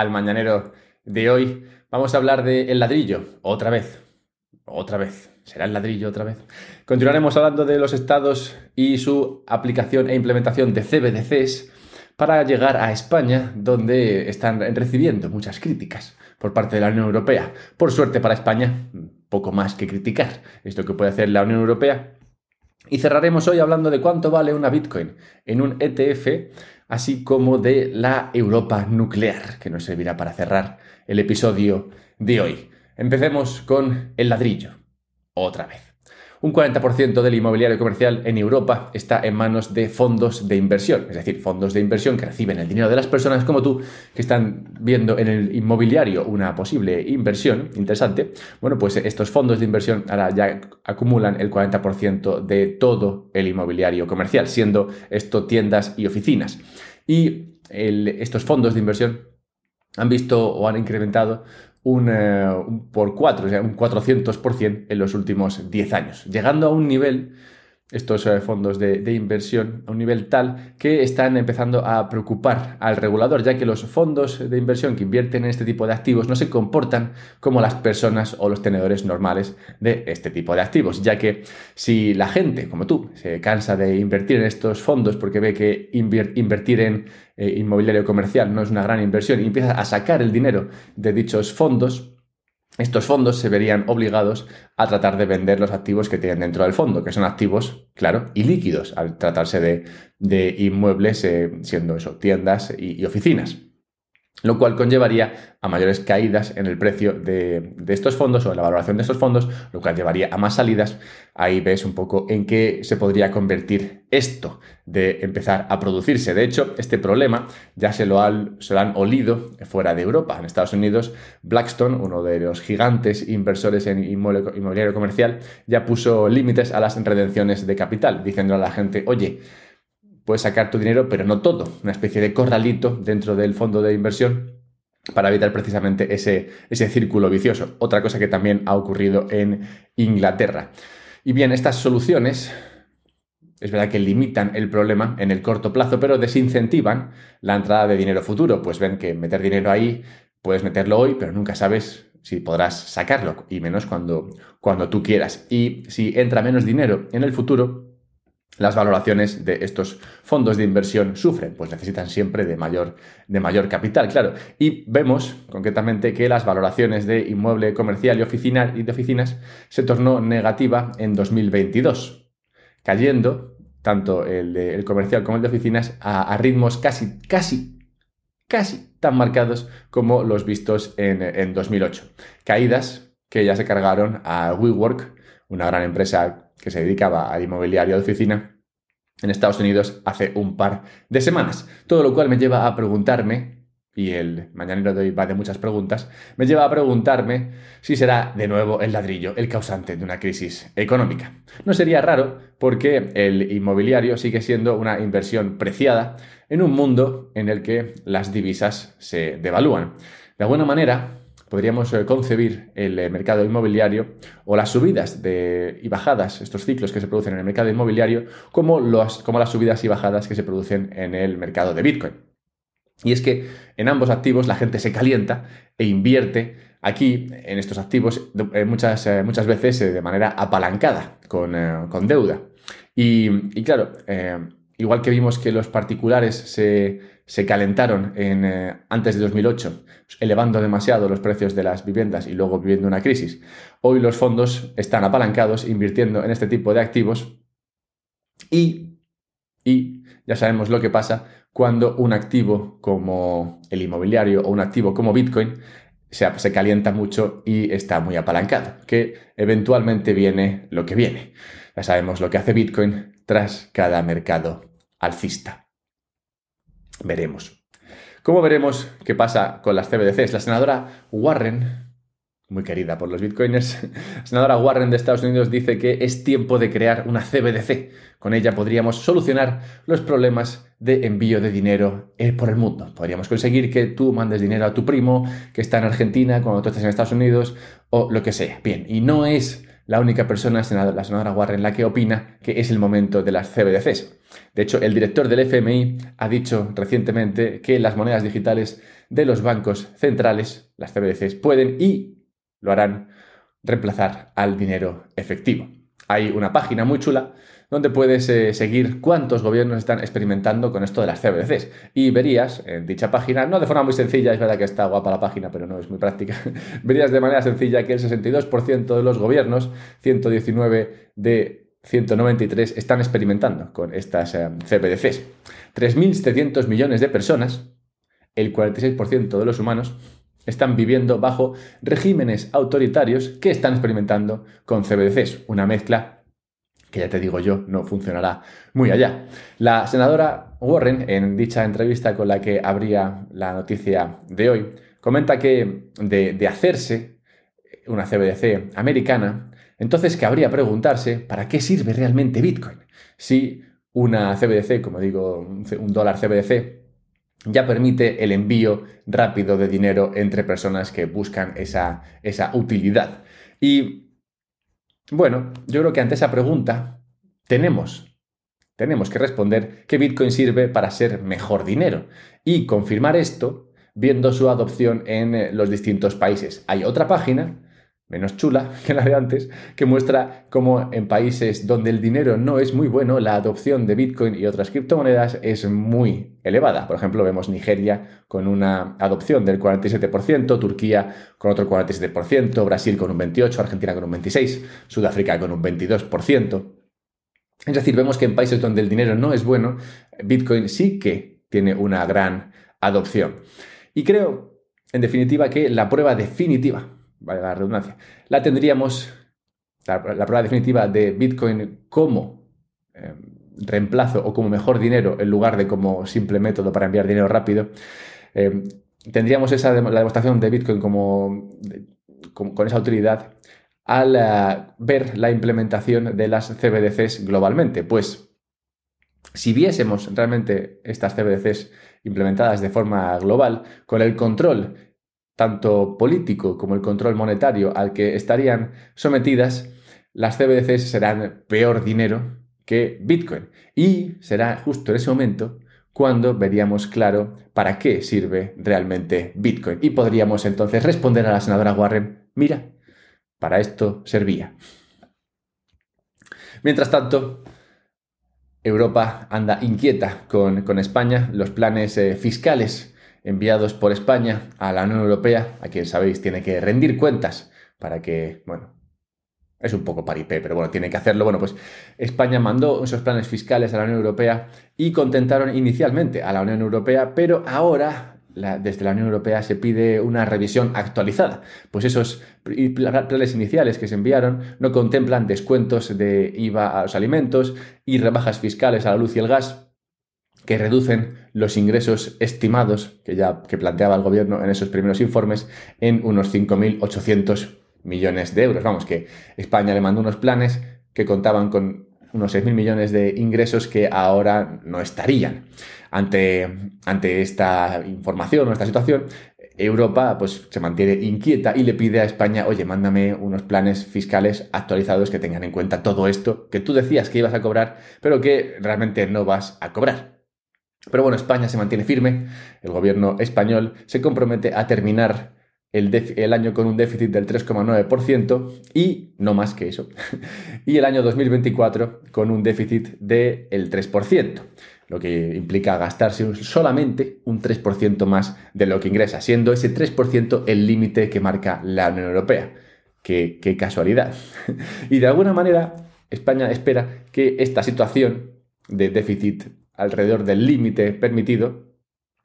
al mañanero de hoy. Vamos a hablar del el ladrillo, otra vez, otra vez. ¿Será el ladrillo otra vez? Continuaremos hablando de los estados y su aplicación e implementación de CBDCs para llegar a España, donde están recibiendo muchas críticas por parte de la Unión Europea. Por suerte para España, poco más que criticar. Esto que puede hacer la Unión Europea. Y cerraremos hoy hablando de cuánto vale una Bitcoin en un ETF así como de la Europa nuclear, que nos servirá para cerrar el episodio de hoy. Empecemos con el ladrillo, otra vez. Un 40% del inmobiliario comercial en Europa está en manos de fondos de inversión, es decir, fondos de inversión que reciben el dinero de las personas como tú que están viendo en el inmobiliario una posible inversión interesante. Bueno, pues estos fondos de inversión ahora ya acumulan el 40% de todo el inmobiliario comercial, siendo esto tiendas y oficinas. Y estos fondos de inversión han visto o han incrementado un, eh, por 4, o sea, un 400% en los últimos 10 años, llegando a un nivel estos eh, fondos de, inversión a un nivel tal que están empezando a preocupar al regulador, ya que los fondos de inversión que invierten en este tipo de activos no se comportan como las personas o los tenedores normales de este tipo de activos, ya que si la gente, como tú, se cansa de invertir en estos fondos porque ve que invertir en eh, inmobiliario comercial no es una gran inversión y empieza a sacar el dinero de dichos fondos, estos fondos se verían obligados a tratar de vender los activos que tienen dentro del fondo, que son activos, claro, y líquidos, al tratarse de, inmuebles, eh, siendo eso, tiendas y oficinas lo cual conllevaría a mayores caídas en el precio de, estos fondos o en la valoración de estos fondos, lo cual llevaría a más salidas. Ahí ves un poco en qué se podría convertir esto de empezar a producirse. De hecho, este problema ya se lo, han, se lo han olido fuera de Europa. En Estados Unidos, Blackstone, uno de los gigantes inversores en inmobiliario comercial, ya puso límites a las redenciones de capital, diciendo a la gente, oye, puedes sacar tu dinero, pero no todo, una especie de corralito dentro del fondo de inversión para evitar precisamente ese, ese círculo vicioso. Otra cosa que también ha ocurrido en Inglaterra. Y bien, estas soluciones es verdad que limitan el problema en el corto plazo, pero desincentivan la entrada de dinero futuro, pues ven que meter dinero ahí, puedes meterlo hoy, pero nunca sabes si podrás sacarlo, y menos cuando, cuando tú quieras. Y si entra menos dinero en el futuro, las valoraciones de estos fondos de inversión sufren, pues necesitan siempre de mayor, de mayor capital, claro. Y vemos concretamente que las valoraciones de inmueble comercial y, oficina, y de oficinas se tornó negativa en 2022, cayendo tanto el, comercial como el de oficinas a, ritmos casi, casi, casi tan marcados como los vistos en, en 2008. Caídas que ya se cargaron a WeWork, una gran empresa que se dedicaba al inmobiliario de oficina en Estados Unidos hace un par de semanas. Todo lo cual me lleva a preguntarme, y el mañanero de hoy va de muchas preguntas, me lleva a preguntarme si será de nuevo el ladrillo el causante de una crisis económica. No sería raro porque el inmobiliario sigue siendo una inversión preciada en un mundo en el que las divisas se devalúan. De alguna manera, podríamos eh, concebir el eh, mercado inmobiliario o las subidas y bajadas, estos ciclos que se producen en el mercado inmobiliario, como, como las subidas y bajadas que se producen en el mercado de Bitcoin. Y es que en ambos activos la gente se calienta e invierte aquí en estos activos eh, muchas, muchas veces de manera apalancada, con, deuda. Y, claro, igual que vimos que los particulares se, se calentaron en, eh, antes de 2008, elevando demasiado los precios de las viviendas y luego viviendo una crisis. Hoy los fondos están apalancados invirtiendo en este tipo de activos y, y ya sabemos lo que pasa cuando un activo como el inmobiliario o un activo como Bitcoin se, se calienta mucho y está muy apalancado, que eventualmente viene lo que viene. Ya sabemos lo que hace Bitcoin tras cada mercado alcista. Veremos. ¿Cómo veremos qué pasa con las CBDCs? La senadora Warren, muy querida por los bitcoiners, la senadora Warren de Estados Unidos dice que es tiempo de crear una CBDC. Con ella podríamos solucionar los problemas de envío de dinero eh, por el mundo. Podríamos conseguir que tú mandes dinero a tu primo que está en Argentina cuando tú estás en Estados Unidos o lo que sea. Bien, y no es la única persona, la senadora Warren, la que opina que es el momento de las CBDCs. De hecho, el director del FMI ha dicho recientemente que las monedas digitales de los bancos centrales, las CBDCs, pueden y lo harán reemplazar al dinero efectivo. Hay una página muy chula donde puedes eh, seguir cuántos gobiernos están experimentando con esto de las CBDCs. Y verías en dicha página, no de forma muy sencilla, es verdad que está guapa la página, pero no es muy práctica, verías de manera sencilla que el 62% de los gobiernos, 119 de 193, están experimentando con estas eh, CBDCs. 3.700 millones de personas, el 46% de los humanos, están viviendo bajo regímenes autoritarios que están experimentando con CBDCs, una mezcla que ya te digo yo, no funcionará muy allá. La senadora Warren, en dicha entrevista con la que abría la noticia de hoy, comenta que de, hacerse una CBDC americana, entonces cabría preguntarse para qué sirve realmente Bitcoin. Si una CBDC, como digo, un dólar CBDC, ya permite el envío rápido de dinero entre personas que buscan esa, esa utilidad. Y bueno, yo creo que ante esa pregunta tenemos, tenemos que responder que Bitcoin sirve para ser mejor dinero y confirmar esto viendo su adopción en los distintos países. Hay otra página menos chula que la de antes, que muestra cómo en países donde el dinero no es muy bueno, la adopción de Bitcoin y otras criptomonedas es muy elevada. Por ejemplo, vemos Nigeria con una adopción del 47%, Turquía con otro 47%, Brasil con un 28%, Argentina con un 26%, Sudáfrica con un 22%. Es decir, vemos que en países donde el dinero no es bueno, Bitcoin sí que tiene una gran adopción. Y creo, en definitiva, que la prueba definitiva la redundancia, la tendríamos, la, prueba definitiva de Bitcoin como eh, reemplazo o como mejor dinero en lugar de como simple método para enviar dinero rápido, eh, tendríamos esa la demostración de Bitcoin como, con esa utilidad al eh, ver la implementación de las CBDCs globalmente. Pues si viésemos realmente estas CBDCs implementadas de forma global, con el control tanto político como el control monetario al que estarían sometidas, las CBDCs serán peor dinero que Bitcoin. Y será justo en ese momento cuando veríamos claro para qué sirve realmente Bitcoin. Y podríamos entonces responder a la senadora Warren, mira, para esto servía. Mientras tanto, Europa anda inquieta con, España. Los planes eh, fiscales enviados por España a la Unión Europea, a quien sabéis tiene que rendir cuentas para que, bueno, es un poco paripé, pero bueno, tiene que hacerlo. Bueno, pues España mandó esos planes fiscales a la Unión Europea y contentaron inicialmente a la Unión Europea, pero ahora desde la Unión Europea se pide una revisión actualizada. Pues esos planes iniciales que se enviaron no contemplan descuentos de IVA a los alimentos y rebajas fiscales a la luz y el gas que reducen los ingresos estimados que ya que planteaba el gobierno en esos primeros informes en unos 5.800 millones de euros. Vamos, que España le mandó unos planes que contaban con unos 6.000 millones de ingresos que ahora no estarían. Ante, ante esta información o esta situación, Europa pues, se mantiene inquieta y le pide a España, oye, mándame unos planes fiscales actualizados que tengan en cuenta todo esto que tú decías que ibas a cobrar, pero que realmente no vas a cobrar. Pero bueno, España se mantiene firme, el gobierno español se compromete a terminar el, año con un déficit del 3,9% y no más que eso. y el año 2024 con un déficit del 3%, lo que implica gastarse solamente un 3% más de lo que ingresa, siendo ese 3% el límite que marca la Unión Europea. Qué, qué casualidad. y de alguna manera España espera que esta situación de déficit alrededor del límite permitido,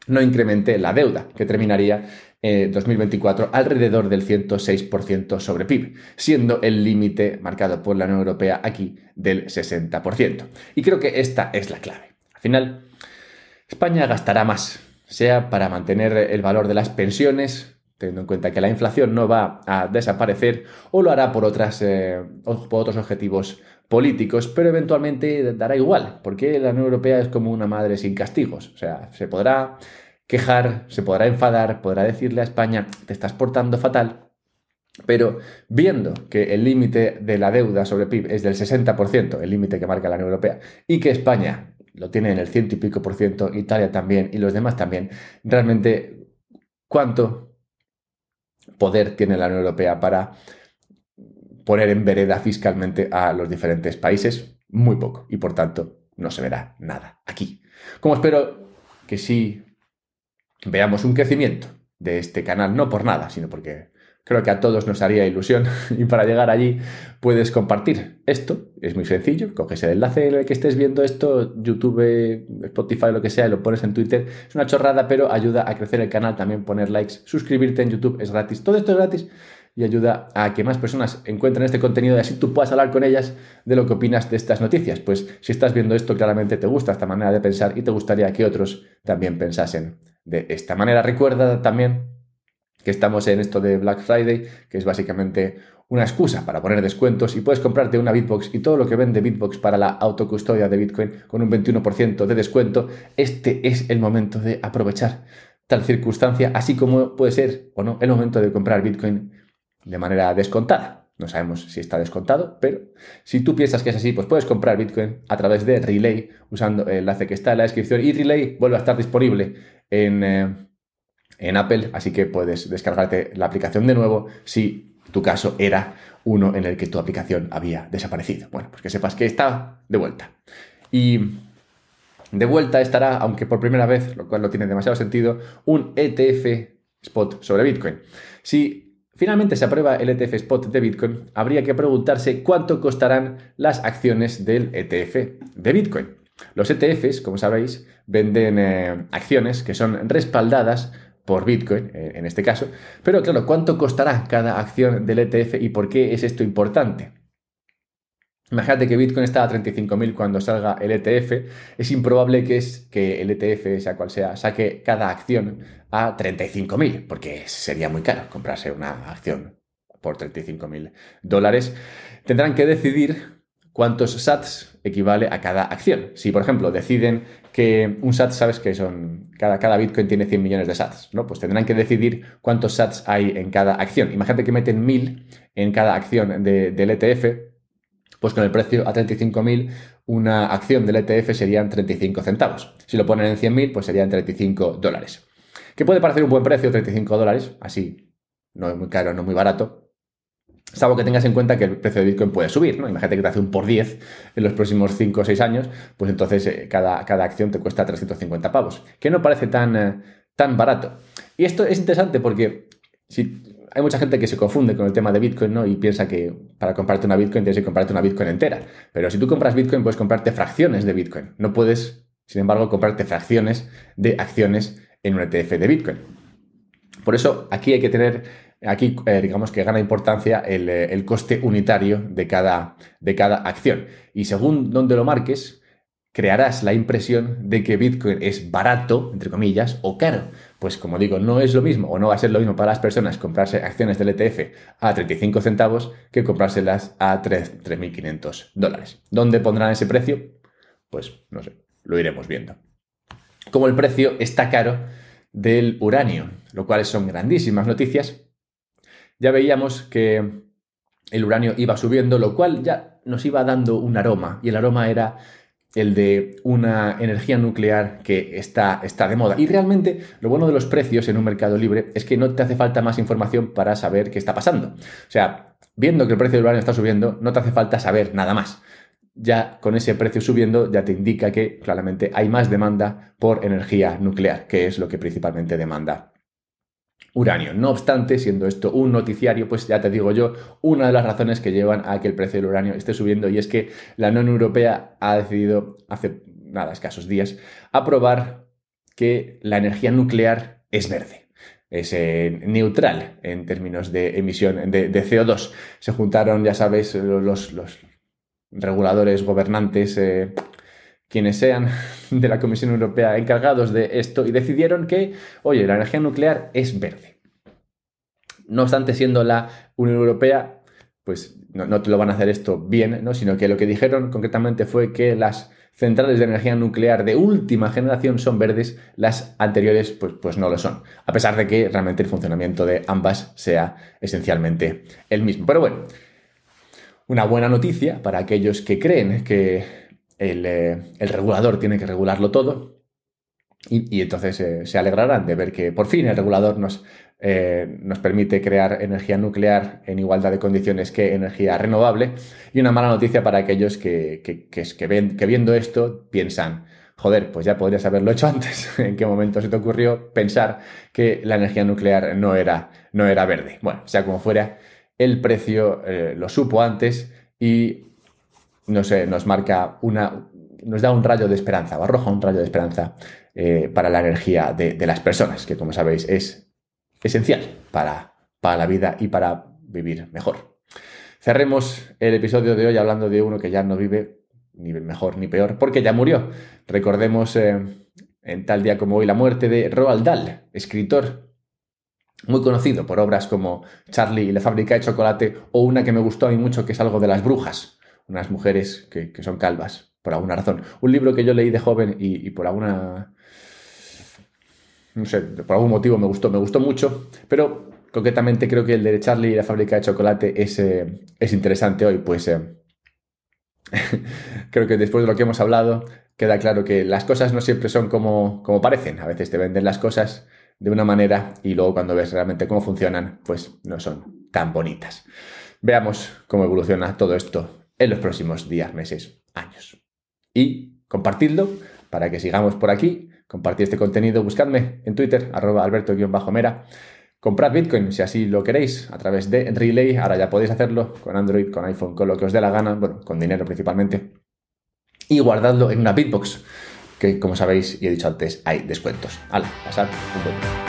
no incremente la deuda, que terminaría en 2024 alrededor del 106% sobre PIB, siendo el límite marcado por la Unión Europea aquí del 60%. Y creo que esta es la clave. Al final, España gastará más, sea para mantener el valor de las pensiones, teniendo en cuenta que la inflación no va a desaparecer, o lo hará por, otras, eh, por otros objetivos políticos, pero eventualmente dará igual, porque la Unión Europea es como una madre sin castigos. O sea, se podrá quejar, se podrá enfadar, podrá decirle a España, te estás portando fatal, Pero viendo que el límite de la deuda sobre PIB es del 60%, el límite que marca la Unión Europea, y que España lo tiene en el ciento y pico por ciento, Italia también y los demás también, realmente cuánto poder tiene la Unión Europea para poner en vereda fiscalmente a los diferentes países, muy poco, y por tanto no se verá nada aquí. Como espero que sí veamos un crecimiento de este canal, no por nada, sino porque Creo que a todos nos haría ilusión y para llegar allí puedes compartir esto. Es muy sencillo, coges el enlace en el que estés viendo esto, YouTube, Spotify, lo que sea, y lo pones en Twitter. Es una chorrada, pero ayuda a crecer el canal, también poner likes, suscribirte en YouTube es gratis. Todo esto es gratis y ayuda a que más personas encuentren este contenido y así tú puedas hablar con ellas de lo que opinas de estas noticias. Pues si estás viendo esto, claramente te gusta esta manera de pensar y te gustaría que otros también pensasen de esta manera. Recuerda también que estamos en esto de Black Friday, que es básicamente una excusa para poner descuentos y puedes comprarte una Bitbox y todo lo que vende Bitbox para la autocustodia de Bitcoin con un 21% de descuento. Este es el momento de aprovechar tal circunstancia, así como puede ser o no el momento de comprar Bitcoin de manera descontada. No sabemos si está descontado, pero si tú piensas que es así, pues puedes comprar Bitcoin a través de Relay usando el enlace que está en la descripción y Relay vuelve a estar disponible en... Eh, en Apple, así que puedes descargarte la aplicación de nuevo si tu caso era uno en el que tu aplicación había desaparecido. Bueno, pues que sepas que está de vuelta. Y de vuelta estará, aunque por primera vez, lo cual no tiene demasiado sentido, un ETF spot sobre Bitcoin. Si finalmente se aprueba el ETF spot de Bitcoin, habría que preguntarse cuánto costarán las acciones del ETF de Bitcoin. Los ETFs, como sabéis, venden eh, acciones que son respaldadas por Bitcoin, eh, en este caso. Pero claro, ¿cuánto costará cada acción del ETF y por qué es esto importante? Imagínate que Bitcoin está a 35.000 cuando salga el ETF. Es improbable que, es, que el ETF, sea cual sea, saque cada acción a 35.000, porque sería muy caro comprarse una acción por 35.000 dólares. Tendrán que decidir cuántos sats equivale a cada acción. Si, por ejemplo, deciden que un SAT, sabes que son, cada, cada Bitcoin tiene 100 millones de sats, ¿no? Pues tendrán que decidir cuántos sats hay en cada acción. Imagínate que meten 1000 en cada acción del ETF, pues con el precio a 35.000, una acción del ETF serían 35 centavos. Si lo ponen en 100.000, pues serían 35 dólares. Que puede parecer un buen precio, 35 dólares, así, no es muy caro, no muy barato, Salvo que tengas en cuenta que el precio de Bitcoin puede subir, ¿no? Imagínate que te hace un por 10 en los próximos 5 o 6 años, pues entonces eh, cada, cada, acción te cuesta 350 pavos, que no parece tan, eh, tan barato. Y esto es interesante porque si hay mucha gente que se confunde con el tema de Bitcoin, ¿no? Y piensa que para comprarte una Bitcoin tienes que comprarte una Bitcoin entera. Pero si tú compras Bitcoin, puedes comprarte fracciones de Bitcoin. No puedes, sin embargo, comprarte fracciones de acciones en un ETF de Bitcoin. Por eso aquí hay que tener Aquí, eh, digamos que gana importancia eh, el, coste unitario de cada, de cada acción. Y según donde lo marques, crearás la impresión de que Bitcoin es barato, entre comillas, o caro. Pues como digo, no es lo mismo o no va a ser lo mismo para las personas comprarse acciones del ETF a 35 centavos que comprárselas a 3.500 dólares. ¿Dónde pondrán ese precio? Pues no sé, lo iremos viendo. Como el precio está caro del uranio, lo cual son grandísimas noticias ya veíamos que el uranio iba subiendo, lo cual ya nos iba dando un aroma, y el aroma era el de una energía nuclear que está, está de moda. Y realmente lo bueno de los precios en un mercado libre es que no te hace falta más información para saber qué está pasando. O sea, viendo que el precio del uranio está subiendo, no te hace falta saber nada más. Ya con ese precio subiendo ya te indica que claramente hay más demanda por energía nuclear, que es lo que principalmente demanda uranio. No obstante, siendo esto un noticiario, pues ya te digo yo, una de las razones que llevan a que el precio del uranio esté subiendo y es que la Unión Europea ha decidido hace nada, escasos días, aprobar que la energía nuclear es verde. Es eh, neutral en términos de emisión de, CO2. Se juntaron, ya sabes, los, reguladores, gobernantes, eh, quienes sean de la Comisión Europea encargados de esto y decidieron que, oye, la energía nuclear es verde. No obstante, siendo la Unión Europea, pues no, te lo van a hacer esto bien, ¿no? sino que lo que dijeron concretamente fue que las centrales de energía nuclear de última generación son verdes, las anteriores pues, pues no lo son, a pesar de que realmente el funcionamiento de ambas sea esencialmente el mismo. Pero bueno, una buena noticia para aquellos que creen que el, eh, regulador tiene que regularlo todo. Y, entonces eh, se alegrarán de ver que por fin el regulador nos, eh, nos permite crear energía nuclear en igualdad de condiciones que energía renovable. Y una mala noticia para aquellos que, que, ven, que viendo esto piensan, joder, pues ya podrías haberlo hecho antes. ¿En qué momento se te ocurrió pensar que la energía nuclear no era, no era verde? Bueno, sea como fuera, el precio lo supo antes y no sé, nos marca una, nos da un rayo de esperanza, o arroja un rayo de esperanza eh, para la energía de, las personas, que como sabéis es esencial para, para la vida y para vivir mejor. Cerremos el episodio de hoy hablando de uno que ya no vive ni mejor ni peor, porque ya murió. Recordemos eh, en tal día como hoy la muerte de Roald Dahl, escritor muy conocido por obras como Charlie y la fábrica de chocolate o una que me gustó a mí mucho que es algo de las brujas, unas mujeres que, son calvas, por alguna razón. Un libro que yo leí de joven y, por alguna... No sé, por algún motivo me gustó, me gustó mucho, pero concretamente creo que el de Charlie y la fábrica de chocolate es, eh, es interesante hoy, pues eh, creo que después de lo que hemos hablado queda claro que las cosas no siempre son como, como parecen, a veces te venden las cosas de una manera y luego cuando ves realmente cómo funcionan, pues no son tan bonitas. Veamos cómo evoluciona todo esto en los próximos días, meses, años. Y compartidlo para que sigamos por aquí. Compartid este contenido, buscadme en Twitter, arroba alberto-mera. Comprad Bitcoin si así lo queréis a través de Relay. Ahora ya podéis hacerlo con Android, con iPhone, con lo que os dé la gana, bueno, con dinero principalmente. Y guardadlo en una Bitbox que como sabéis y he dicho antes, hay descuentos. Hala, pasad un buen día.